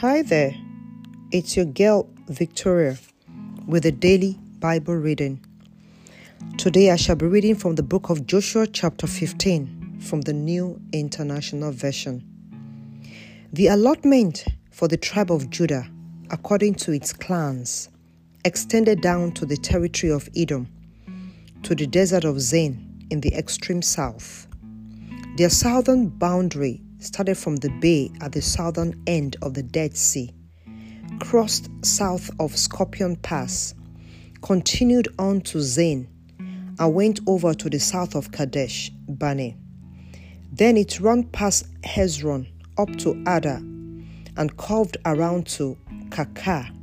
Hi there, it's your girl Victoria with a daily Bible reading. Today I shall be reading from the book of Joshua, chapter 15, from the New International Version. The allotment for the tribe of Judah, according to its clans, extended down to the territory of Edom, to the desert of Zin in the extreme south. Their southern boundary started from the bay at the southern end of the Dead Sea, crossed south of Scorpion Pass, continued on to Zain, and went over to the south of Kadesh Barnea. Then it ran past Hezron up to Addar and curved around to Karka.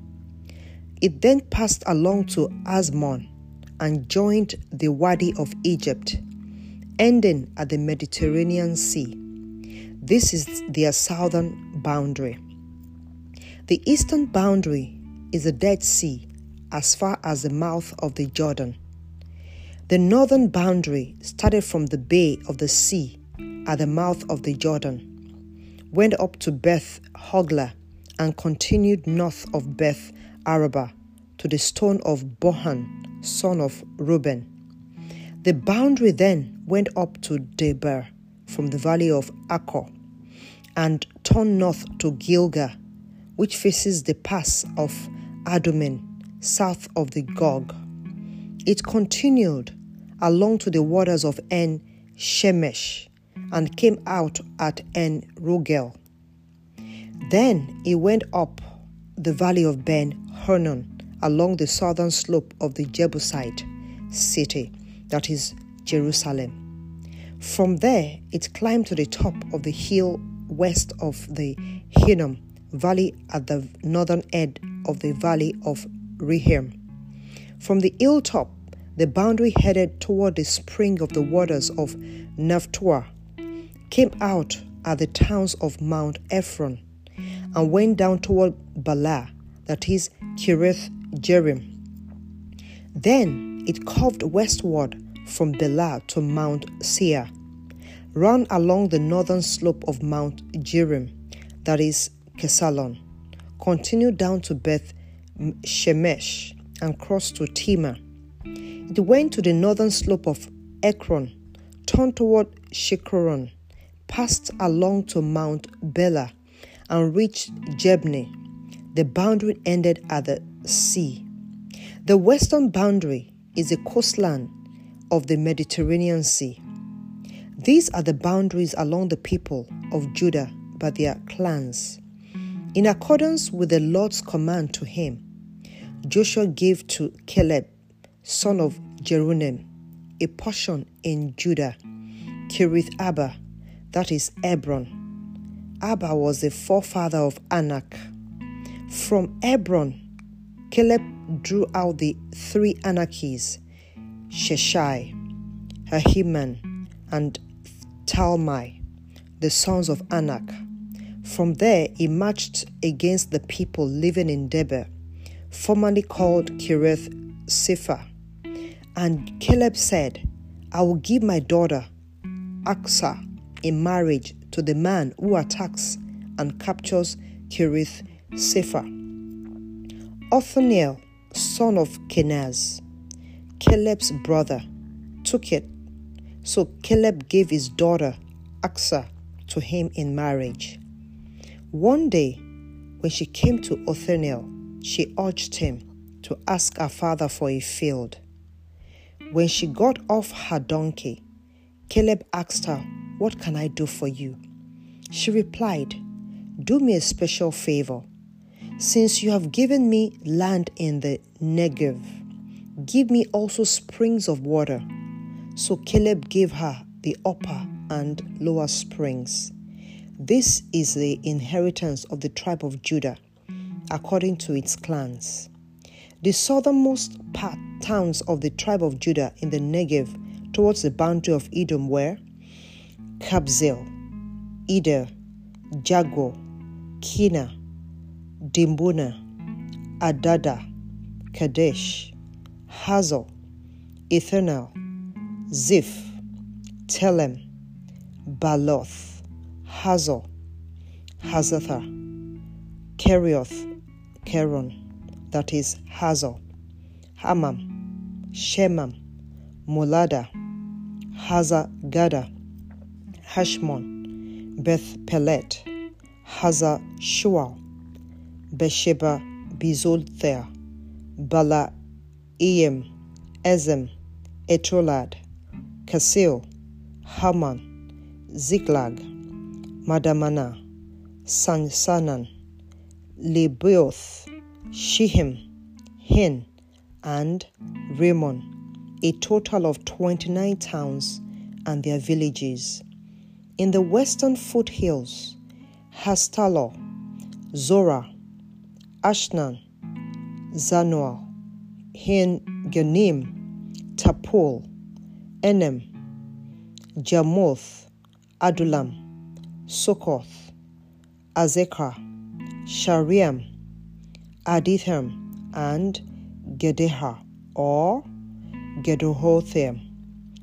It then passed along to Azmon and joined the Wadi of Egypt, ending at the Mediterranean Sea. This is their southern boundary. The eastern boundary is the Dead Sea as far as the mouth of the Jordan. The northern boundary started from the bay of the sea at the mouth of the Jordan, went up to Beth Hoglah, and continued north of Beth Arabah to the stone of Bohan, son of Reuben. The boundary then went up to Debir from the valley of Achor and turned north to Gilgal, which faces the pass of Adummim, south of the Gog. It continued along to the waters of En Shemesh and came out at En Rogel. Then it went up the valley of Ben Hinnom along the southern slope of the Jebusite city, that is Jerusalem. From there, it climbed to the top of the hill west of the Hinnom Valley at the northern end of the valley of Rephaim. From the hilltop, the boundary headed toward the spring of the waters of Nephtoah, came out at the towns of Mount Ephron, and went down toward Baalah, that is Kiriath Jearim. Then it curved westward from Baalah to Mount Seir, ran along the northern slope of Mount Jearim, that is Kesalon, continued down to Beth Shemesh, and crossed to Timnah. It went to the northern slope of Ekron, turned toward Shikkeron, passed along to Mount Bela, and reached Jabneh. The boundary ended at the sea. The western boundary is the coastline of the Mediterranean Sea. These are the boundaries along the people of Judah by their clans. In accordance with the Lord's command to him, Joshua gave to Caleb, son of Jephunneh, a portion in Judah, Kiriath Arba, that is Hebron. Arba was the forefather of Anak. From Hebron, Caleb drew out the three Anakites, Sheshai, Ahiman, and Talmai, the sons of Anak. From there, he marched against the people living in Debir, formerly called Kiriath Sepher. And Caleb said, I will give my daughter, Achsah, in marriage to the man who attacks and captures Kiriath Sepher. Othniel, son of Kenaz, Caleb's brother, took it. So Caleb gave his daughter, Achsah, to him in marriage. One day, when she came to Othniel, she urged him to ask her father for a field. When she got off her donkey, Caleb asked her, What can I do for you? She replied, Do me a special favor. Since you have given me land in the Negev, give me also springs of water. So Caleb gave her the upper and lower springs. This is the inheritance of the tribe of Judah, according to its clans. The southernmost part, towns of the tribe of Judah in the Negev towards the boundary of Edom were Kabzeel, Eder, Jagur, Kinah, Dimbuna, Adadah, Kadesh, Hazel, Ithnan, Ziph, Telem, Baloth, Hazor, Hazatha, Kerioth, Keron, that is Hazor, Hamam, Shemam, Moladah, Hazar Gaddah, Hashmon, Beth Pelet, Hazar Shual, Beersheba Bizolther, Baalah Iyim, Ezem, Eltolad, Kesil, Haman, Ziklag, Madmannah, Sansannah, Lebaoth, Shihim, Hin, and Rimmon, a total of 29 towns and their villages. In the western foothills, Hastalo, Zorah, Ashnah, Zanoah, En Gannim, Tapul, Enam, Jarmuth, Adullam, Succoth, Azekah, Shaaraim, Adithaim, and Gedeha or Gederothaim,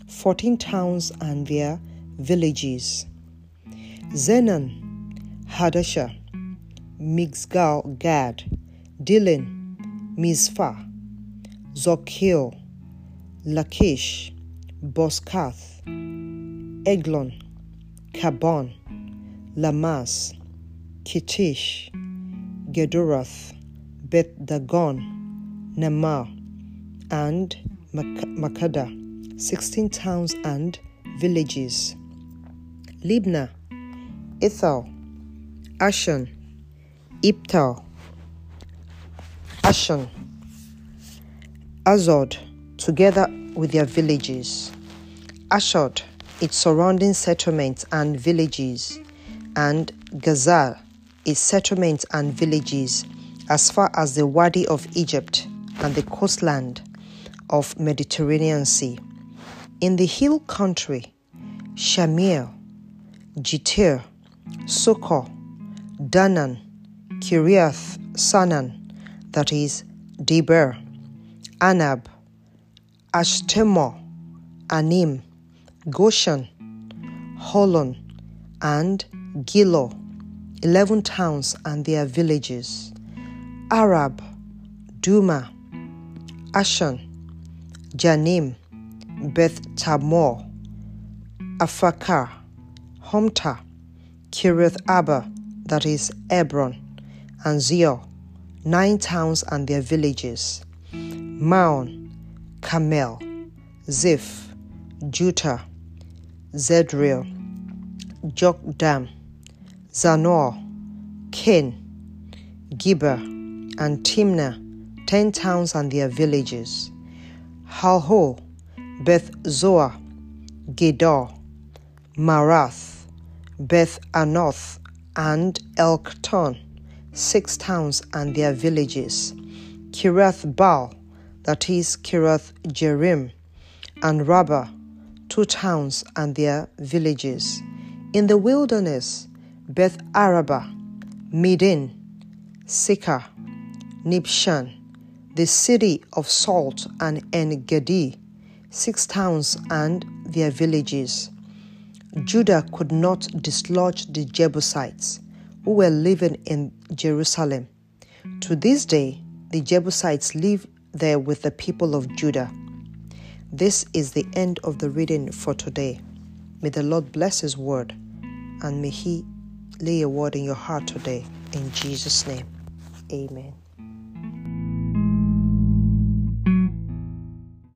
14 towns and their villages. Zenan, Hadashah, Migdal Gad, Dilean, Mizpah, Zokil, Lachish, Bozkath, Eglon, Kabbon, Lahmas, Kittish, Gederoth, Beth Dagon, Namar, and Makkedah, 16 towns and villages. Libnah, Ithal, Ashan, Iptal, Ashan, Azod, together with their villages. Ashdod, its surrounding settlements and villages, and Gazal, its settlements and villages, as far as the Wadi of Egypt and the coastland of Mediterranean Sea. In the hill country, Shamir, Jitir, Sukkot, Dannah, Kiriath Sannah, that is, Debir, Anab, Ashtemo, Anim, Goshen, Holon, and Giloh, 11 towns and their villages, Arab, Dumah, Ashan, Janim, Beth Tamor, Afakar, Humtah, Kiriath Arba, that is Hebron, and Zior, nine towns and their villages, Maon, Carmel, Ziph, Judah, Zedreel, Jokdeam, Zanoah, Ken, Gibber, and Timnah, ten towns and their villages, Halhul, Beth Zur, Gedor, Maarath, Beth Anoth, and Eltekon, six towns and their villages, Kiriath Baal, that is Kiriath Jearim, and Rabbah, two towns and their villages. In the wilderness, Beth Arabah, Middin, Sika, Nibshan, the city of salt, and En Gedi, six towns and their villages. Judah could not dislodge the Jebusites who were living in Jerusalem. To this day, the Jebusites live there with the people of Judah. This is the end of the reading for today. May the Lord bless His word and may He lay a word in your heart today. In Jesus' name, amen.